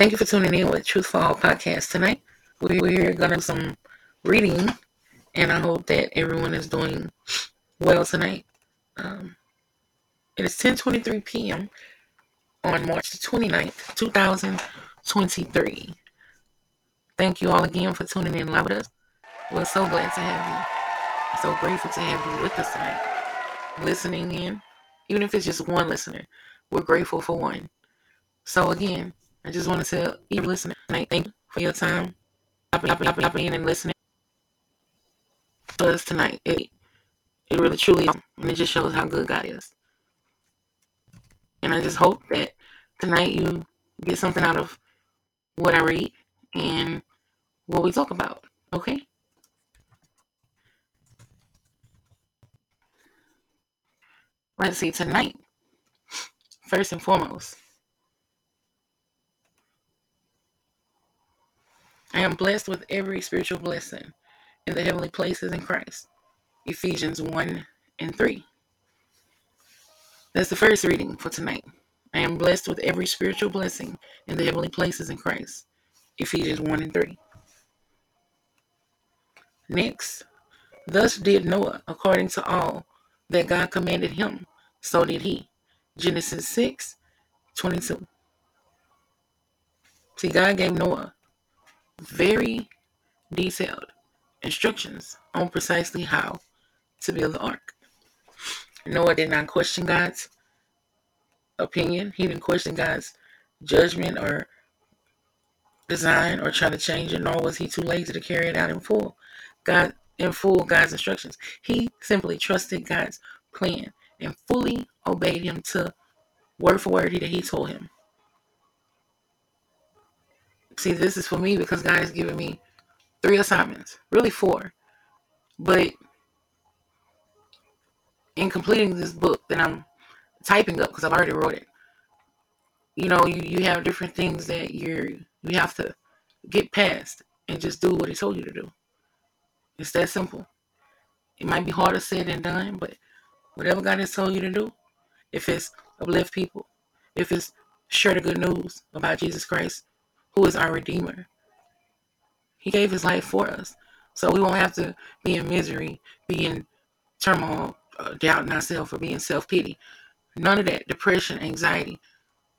Thank you for tuning in with Truth for All podcast tonight. We're going to do some reading, and I hope that everyone is doing well tonight. Um, it is 10.23 p.m. on March the 29th, 2023. Thank you all again for tuning in live with us. We're so glad to have you. So grateful to have you with us tonight, listening in. Even if it's just one listener, we're grateful for one. So again, I just want to tell you listener tonight, thank you for your time, hopping in and listening to us tonight. It, it really truly is, and it just shows how good God is. And I just hope that tonight you get something out of what I read and what we talk about. Okay? Let's see, tonight, first and foremost, I am blessed with every spiritual blessing in the heavenly places in Christ. Ephesians 1 and 3. That's the first reading for tonight. I am blessed with every spiritual blessing in the heavenly places in Christ. Ephesians 1 and 3. Next, thus did Noah according to all that God commanded him so did he. Genesis 6 22. See, God gave Noah very detailed instructions on precisely how to build the ark. Noah did not question God's opinion, he didn't question God's judgment or design or try to change it, nor was he too lazy to carry it out in full. God in full God's instructions. He simply trusted God's plan and fully obeyed him to word for word that he told him. See, this is for me because God has given me three assignments, really four. But in completing this book that I'm typing up because I've already wrote it, you know, you, you have different things that you're you have to get past and just do what he told you to do. It's that simple. It might be harder said than done, but Whatever God has told you to do, if it's uplift people, if it's share the good news about Jesus Christ, who is our Redeemer. He gave his life for us. So we won't have to be in misery, be in turmoil, uh, doubting ourselves, or being self pity. None of that, depression, anxiety,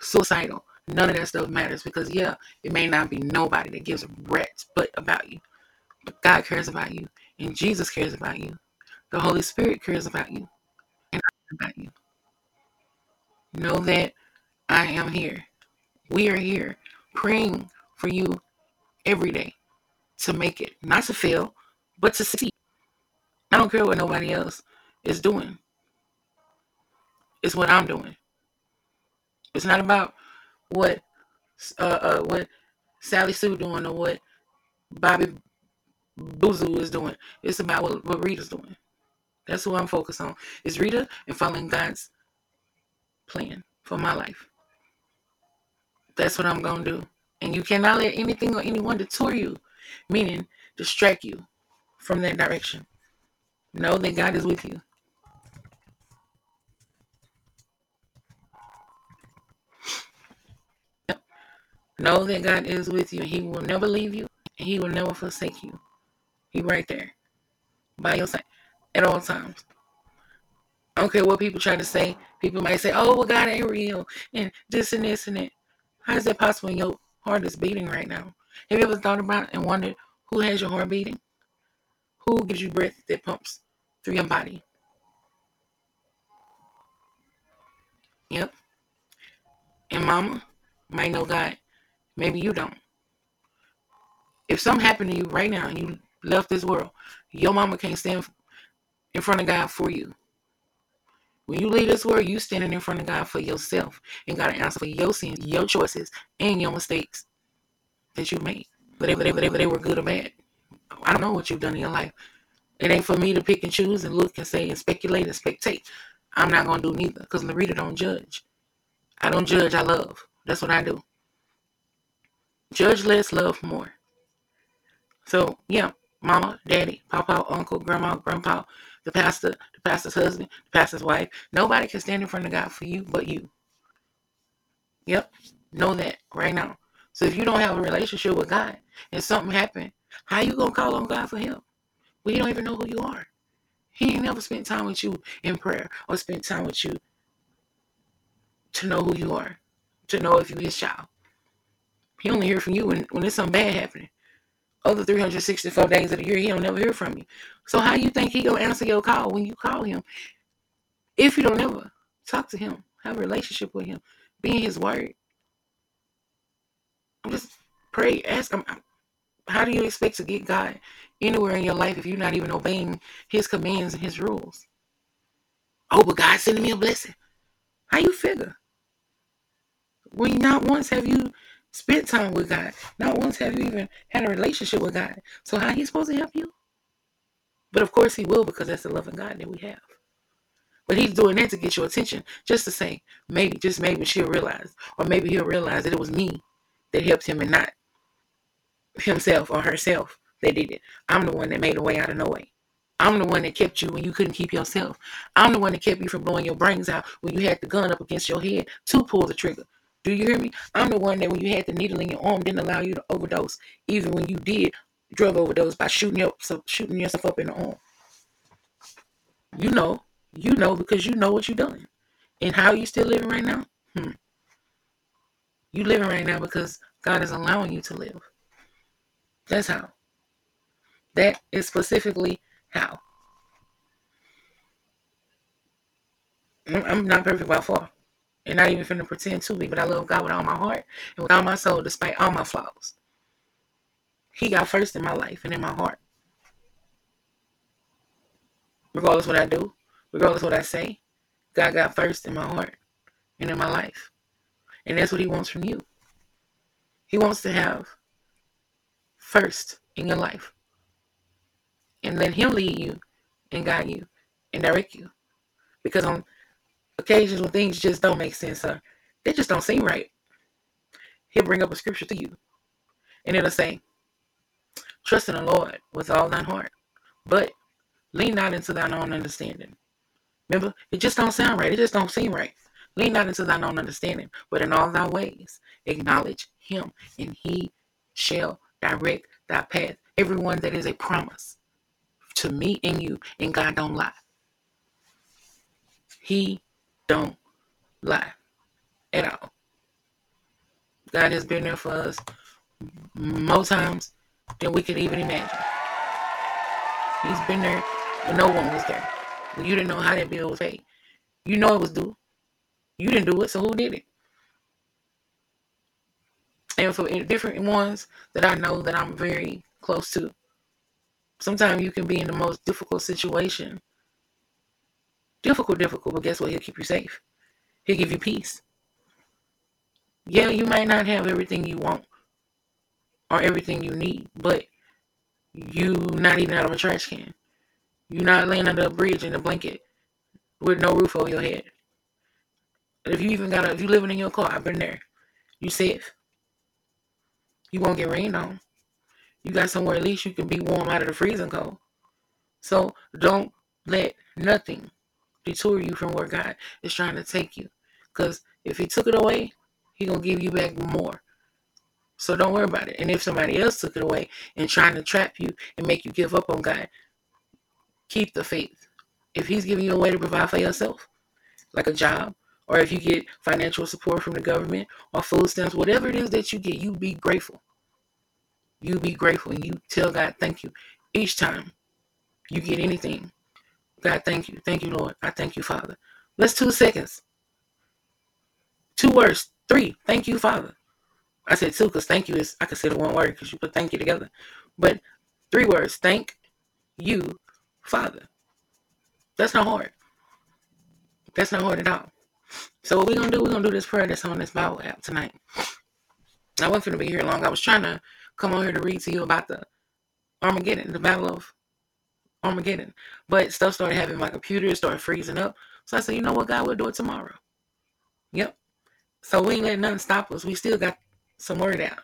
suicidal, none of that stuff matters because, yeah, it may not be nobody that gives a rat's butt about you, but God cares about you, and Jesus cares about you. The Holy Spirit cares about you and I care about you. Know that I am here. We are here praying for you every day to make it, not to fail, but to succeed. I don't care what nobody else is doing. It's what I'm doing. It's not about what uh, uh what Sally Sue doing or what Bobby Boozoo is doing. It's about what, what Rita's doing. That's who I'm focused on. Is Rita and following God's plan for my life. That's what I'm gonna do. And you cannot let anything or anyone detour you, meaning distract you from that direction. Know that God is with you. Know that God is with you. He will never leave you. He will never forsake you. He right there by your side at all times. I don't care what people try to say. People might say, oh, well, God ain't real, and this and this and that. How is that possible your heart is beating right now? Have you ever thought about and wondered who has your heart beating? Who gives you breath that pumps through your body? Yep. And mama might know God. Maybe you don't. If something happened to you right now and you left this world, your mama can't stand in front of God for you. When you leave this world, you standing in front of God for yourself and got to answer for your sins, your choices, and your mistakes that you made. Whatever they, whatever they were good or bad. I don't know what you've done in your life. It ain't for me to pick and choose and look and say and speculate and spectate. I'm not gonna do neither because Larita don't judge. I don't judge, I love. That's what I do. Judge less, love more. So yeah, mama, daddy, papa, uncle, grandma, grandpa, the pastor, the pastor's husband, the pastor's wife. Nobody can stand in front of God for you but you. Yep. Know that right now. So if you don't have a relationship with God and something happened, how you gonna call on God for help? Well, you don't even know who you are. He ain't never spent time with you in prayer or spent time with you to know who you are, to know if you his child. He only hear from you when, when there's something bad happening. Other 364 days of the year, he don't never hear from you. So how do you think he gonna answer your call when you call him? If you don't ever talk to him, have a relationship with him, be in his word. Just pray, ask him. How do you expect to get God anywhere in your life if you're not even obeying his commands and his rules? Oh, but God's sending me a blessing. How you figure? When not once have you spent time with God. Not once have you even had a relationship with God. So how he supposed to help you? But of course he will because that's the loving God that we have. But he's doing that to get your attention, just to say, maybe, just maybe she'll realize, or maybe he'll realize that it was me that helped him and not himself or herself that did it. I'm the one that made a way out of no way. I'm the one that kept you when you couldn't keep yourself. I'm the one that kept you from blowing your brains out when you had the gun up against your head to pull the trigger. Do you hear me? I'm the one that when you had the needle in your arm didn't allow you to overdose, even when you did drug overdose by shooting yourself, shooting yourself up in the arm. You know, you know because you know what you're doing, and how you still living right now. Hmm. You living right now because God is allowing you to live. That's how. That is specifically how. I'm not perfect by far and not even finna pretend to be, but I love God with all my heart and with all my soul, despite all my flaws. He got first in my life and in my heart. Regardless what I do, regardless what I say, God got first in my heart and in my life. And that's what he wants from you. He wants to have first in your life. And let him lead you and guide you and direct you. Because on occasions when things just don't make sense or they just don't seem right, he'll bring up a scripture to you. And it'll say, Trust in the Lord with all thine heart, but lean not into thine own understanding. Remember, it just don't sound right. It just don't seem right. Lean not into thine own understanding, but in all thy ways acknowledge him, and he shall direct thy path. Everyone that is a promise to me and you, and God don't lie. He don't lie at all. God has been there for us more times than we could even imagine. He's been there when no one was there. When you didn't know how that bill was paid. You know it was due. You didn't do it, so who did it? And for different ones that I know that I'm very close to, sometimes you can be in the most difficult situation Difficult, difficult, but guess what? He'll keep you safe. He'll give you peace. Yeah, you might not have everything you want or everything you need, but you not even out of a trash can. You're not laying under a bridge in a blanket with no roof over your head. If you even got a, if you living in your car, I've been there. You safe. You won't get rained on. You got somewhere at least you can be warm out of the freezing cold. So don't let nothing detour you from where God is trying to take you. Because if He took it away, He gonna give you back more. So don't worry about it. And if somebody else took it away and trying to trap you and make you give up on God, keep the faith. If He's giving you a way to provide for yourself, like a job, or if you get financial support from the government or food stamps, whatever it is that you get, you be grateful. You be grateful and you tell God thank you each time you get anything God, thank you. Thank you, Lord. I thank you, Father. Let's two seconds. Two words. Three. Thank you, Father. I said two because thank you is, I consider one word because you put thank you together. But three words. Thank you, Father. That's not hard. That's not hard at all. So what we're gonna do, we're gonna do this prayer that's on this Bible app tonight. I wasn't gonna be here long. I was trying to come on here to read to you about the Armageddon, the battle of Armageddon. But stuff started happening. My computer started freezing up. So I said, you know what, God, we'll do it tomorrow. Yep. So we ain't letting nothing stop us. We still got some word out,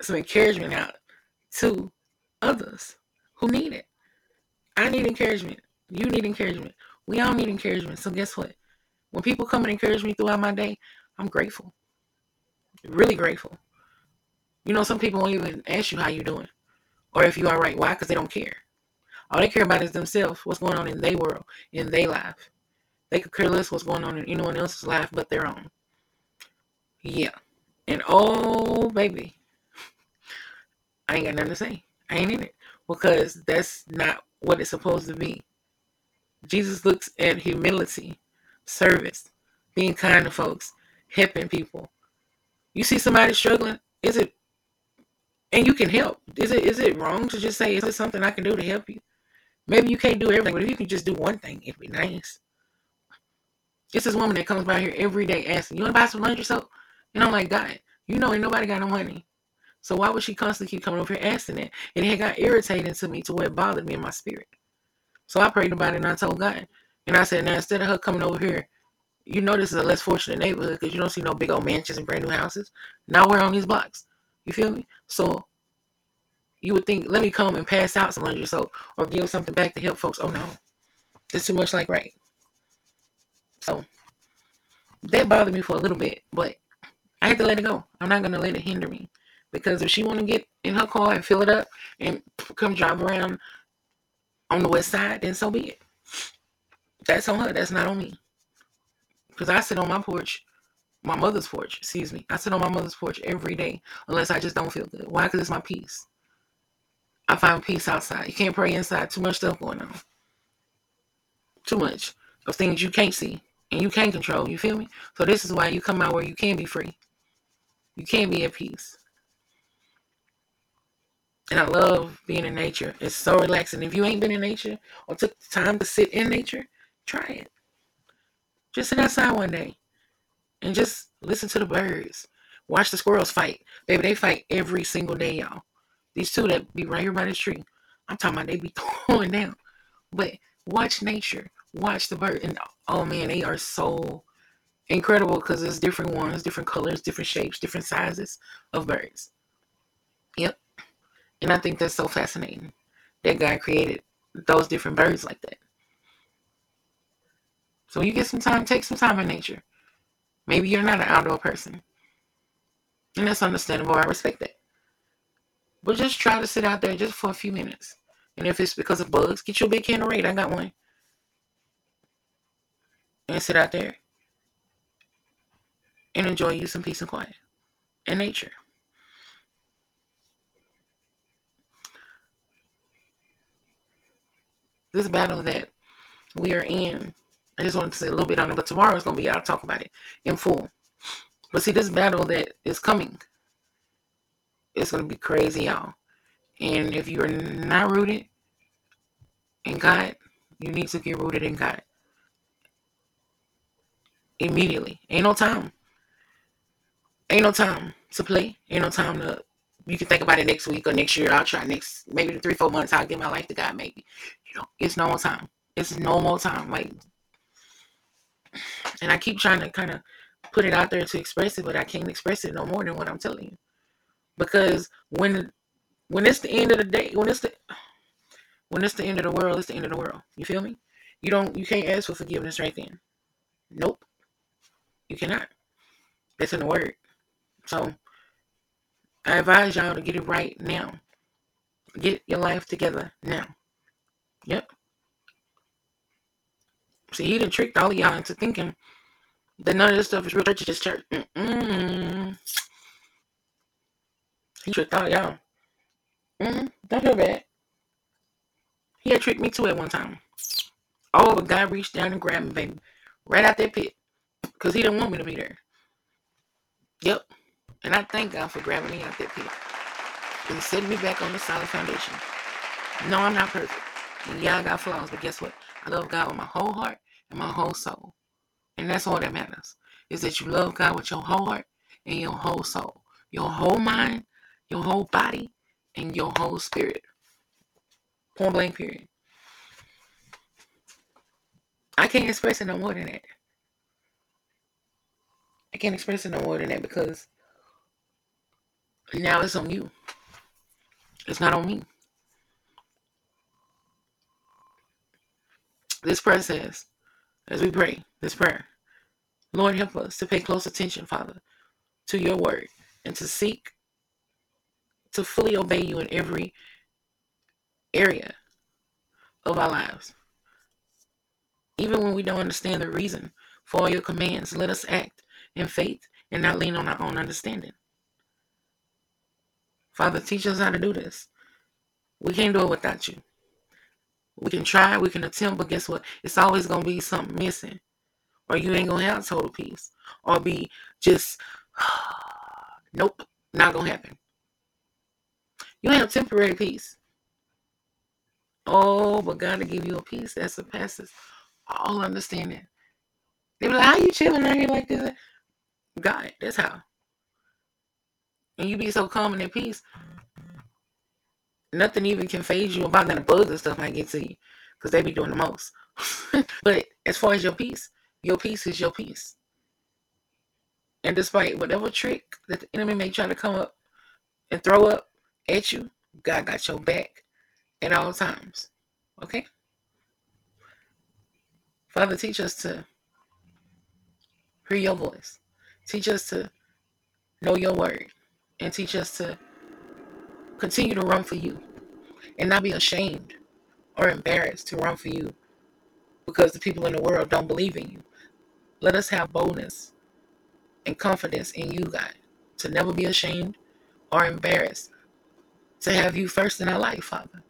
some encouragement out to others who need it. I need encouragement. You need encouragement. We all need encouragement. So guess what? When people come and encourage me throughout my day, I'm grateful. Really grateful. You know, some people won't even ask you how you doing or if you are right. Why? Because they don't care. All they care about is themselves, what's going on in their world, in their life. They could care less what's going on in anyone else's life but their own. Yeah. And oh, baby, I ain't got nothing to say. I ain't in it because that's not what it's supposed to be. Jesus looks at humility, service, being kind to folks, helping people. You see somebody struggling, is it and you can help. Is it is it wrong to just say, is it something I can do to help you? Maybe you can't do everything, but if you can just do one thing, it'd be nice. It's this woman that comes by here every day asking, You wanna buy some laundry soap? And I'm like, God, you know ain't nobody got no money. So why would she constantly keep coming over here asking that? And it got irritating to me to where it bothered me in my spirit. So I prayed about it and I told God. And I said, now instead of her coming over here, you know this is a less fortunate neighborhood because you don't see no big old mansions and brand new houses. Now we're on these blocks. You feel me? So you would think, let me come and pass out some laundry soap or give something back to help folks. Oh no, it's too much like right. So that bothered me for a little bit, but I had to let it go. I'm not gonna let it hinder me because if she want to get in her car and fill it up and come drive around on the west side, then so be it. That's on her. That's not on me. Because I sit on my porch my mother's porch, excuse me. I sit on my mother's porch every day unless I just don't feel good. Why? Because it's my peace. I find peace outside. You can't pray inside. Too much stuff going on. Too much of things you can't see and you can't control. You feel me? So this is why you come out where you can be free. You can be at peace. And I love being in nature. It's so relaxing. If you ain't been in nature or took the time to sit in nature, try it. Just sit outside one day and just listen to the birds. Watch the squirrels fight. Baby, they fight every single day, y'all. These two that be right here by this tree. I'm talking about they be throwing down. But watch nature. Watch the bird. And oh man, they are so incredible because there's different ones, different colors, different shapes, different sizes of birds. Yep. And I think that's so fascinating that God created those different birds like that. So when you get some time, take some time in nature. Maybe you're not an outdoor person. And that's understandable. I respect that. But just try to sit out there just for a few minutes. And if it's because of bugs, get you a big can of Raid. I got one. And sit out there and enjoy you some peace and quiet and nature. This battle that we are in I just wanted to say a little bit on it, but tomorrow is going to be, I'll talk about it in full. But see, this battle that is coming, it's going to be crazy, y'all. And if you're not rooted in God, you need to get rooted in God. Immediately. Ain't no time. Ain't no time to play. Ain't no time to you can think about it next week or next year. I'll try next maybe three, four months. I'll give my life to God, maybe. You know, it's no more time. It's no more time. Like and I keep trying to kind of put it out there to express it, but I can't express it no more than what I'm telling you. Because when when it's the end of the day, when it's the when it's the end of the world, it's the end of the world. You feel me? You don't you can't ask for forgiveness right then. Nope. You cannot. That's in the word. So I advise y'all to get it right now. Get your life together now. Yep. See, he done tricked all y'all into thinking that none of this stuff is real church, is just church. Mm-mm. He tricked all y'all. Mm-hmm. Don't feel bad. He had tricked me too at one time. Oh, but God reached down and grabbed me, baby. Right out that pit. Because he didn't want me to be there. Yep. And I thank God for grabbing me out that pit. And setting me back on the solid foundation. No, I'm not perfect. Yeah, I got flaws, but guess what? I love God with my whole heart and my whole soul. And that's all that matters. Is that you love God with your whole heart and your whole soul. Your whole mind, your whole body, and your whole spirit. Point blank period. I can't express it no more than that. I can't express it no more than that because now it's on you. It's not on me. This prayer says, as we pray this prayer. Lord, help us to pay close attention, Father, to your word and to seek to fully obey you in every area of our lives. Even when we don't understand the reason for all your commands, let us act in faith and not lean on our own understanding. Father, teach us how to do this. We can't do it without you. We can try, we can attempt, but guess what? It's always going to be something missing. Or you ain't going to have total peace. Or be just, nope, not going to happen. You have temporary peace. Oh, but God to give you a peace that surpasses all understanding. They be like, how you chilling out here like this? God, that's how. And you be so calm and at peace, nothing even can phase you about that bugs and stuff might get to you. Because they be doing the most. but as far as your peace, your peace is your peace. And despite whatever trick that the enemy may try to come up and throw up at you, God got your back at all times. Okay? Father, teach us to hear your voice. Teach us to know your word. And teach us to continue to run for you and not be ashamed or embarrassed to run for you because the people in the world don't believe in you. Let us have boldness and confidence in you, God, to never be ashamed or embarrassed to have you first in our life, Father.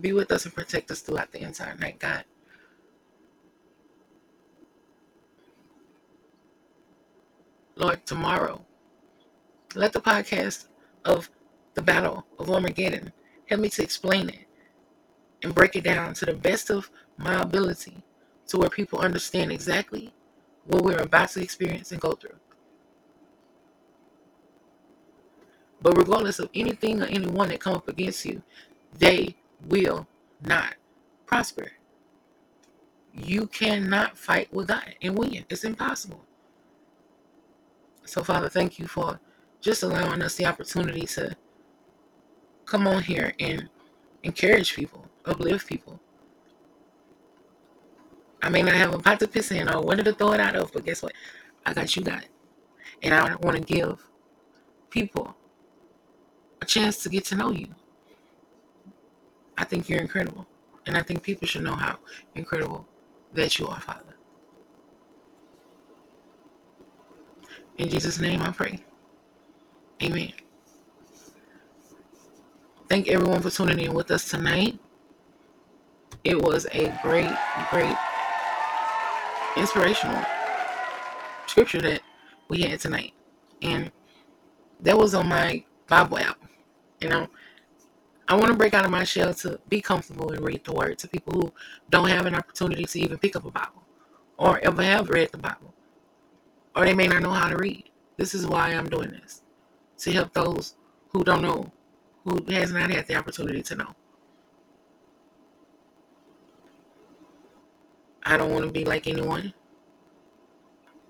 Be with us and protect us throughout the entire night, God. Lord, tomorrow, let the podcast of the Battle of Armageddon help me to explain it and break it down to the best of my ability to where people understand exactly what we're about to experience and go through. But regardless of anything or anyone that come up against you, they will not prosper. You cannot fight with God and win. It's impossible. So, Father, thank you for just allowing us the opportunity to come on here and encourage people, uplift people. I may not have a pot to piss in or wanted to throw it out of, but guess what? I got you it. And I want to give people a chance to get to know you. I think you're incredible. And I think people should know how incredible that you are, Father. In Jesus' name I pray. Amen. Thank everyone for tuning in with us tonight. It was a great, great, inspirational scripture that we had tonight. And that was on my Bible app. You know, I want to break out of my shell to be comfortable and read the word to people who don't have an opportunity to even pick up a Bible or ever have read the Bible or they may not know how to read. This is why I'm doing this to help those who don't know, who has not had the opportunity to know. I don't want to be like anyone.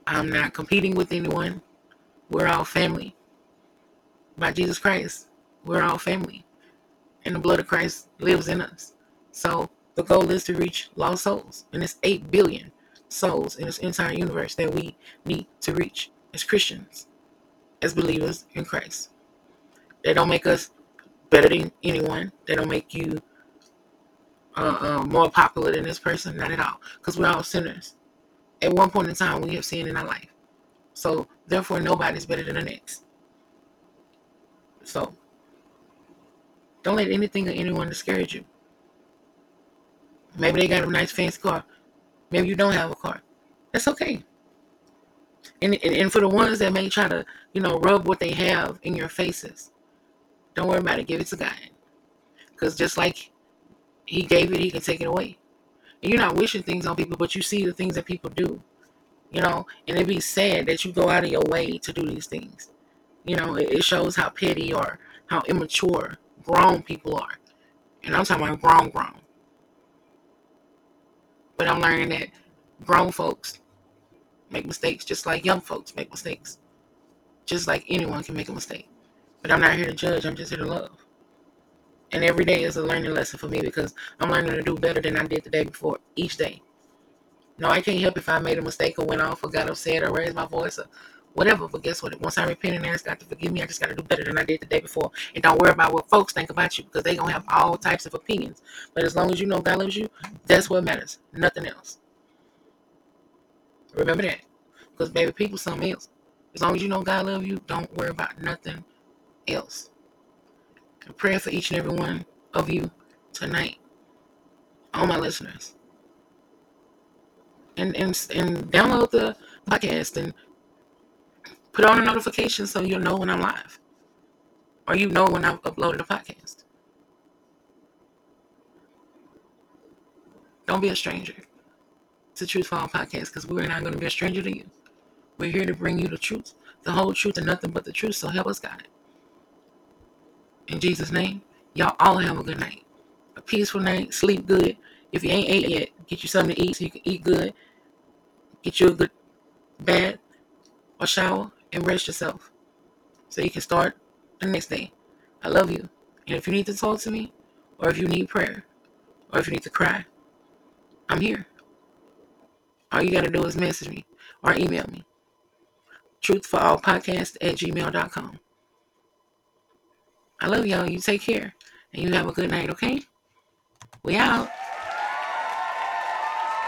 I'm not competing with anyone. We're all family. By Jesus Christ, we're all family. And the blood of Christ lives in us. So the goal is to reach lost souls. And it's 8 billion souls in this entire universe that we need to reach as Christians, as believers in Christ. They don't make us better than anyone. They don't make you uh, uh, more popular than this person. Not at all. Because we're all sinners. At one point in time, we have sinned in our life. So, therefore, nobody's better than the next. So, don't let anything or anyone discourage you. Maybe they got a nice fancy car. Maybe you don't have a car. That's okay. And, and, and for the ones that may try to, you know, rub what they have in your faces, don't worry about it. Give it to God. Because just like He gave it, He can take it away. And you're not wishing things on people, but you see the things that people do. You know, and it'd be sad that you go out of your way to do these things. You know, it, it shows how petty or how immature grown people are. And I'm talking about grown, grown. But I'm learning that grown folks make mistakes just like young folks make mistakes. Just like anyone can make a mistake. But I'm not here to judge, I'm just here to love. And every day is a learning lesson for me because I'm learning to do better than I did the day before each day. No, I can't help if I made a mistake or went off or got upset or raised my voice or whatever. But guess what? Once I repent and ask God to forgive me, I just got to do better than I did the day before. And don't worry about what folks think about you because they going to have all types of opinions. But as long as you know God loves you, that's what matters. Nothing else. Remember that. Because, baby, people something else. As long as you know God loves you, don't worry about nothing else. And pray for each and every one of you tonight. All my listeners. And, and, and download the podcast and Put on a notification so you'll know when I'm live. Or you know when I've uploaded a podcast. Don't be a stranger to Truth for All Podcast because we're not going to be a stranger to you. We're here to bring you the truth, the whole truth, and nothing but the truth. So help us, God. In Jesus' name, y'all all have a good night. A peaceful night. Sleep good. If you ain't ate yet, get you something to eat so you can eat good. Get you a good bath or shower rest yourself so you can start the next day. I love you. And if you need to talk to me, or if you need prayer, or if you need to cry, I'm here. All you got to do is message me or email me. Truthforallpodcast at gmail.com. I love y'all. You take care. And you have a good night, okay? We out.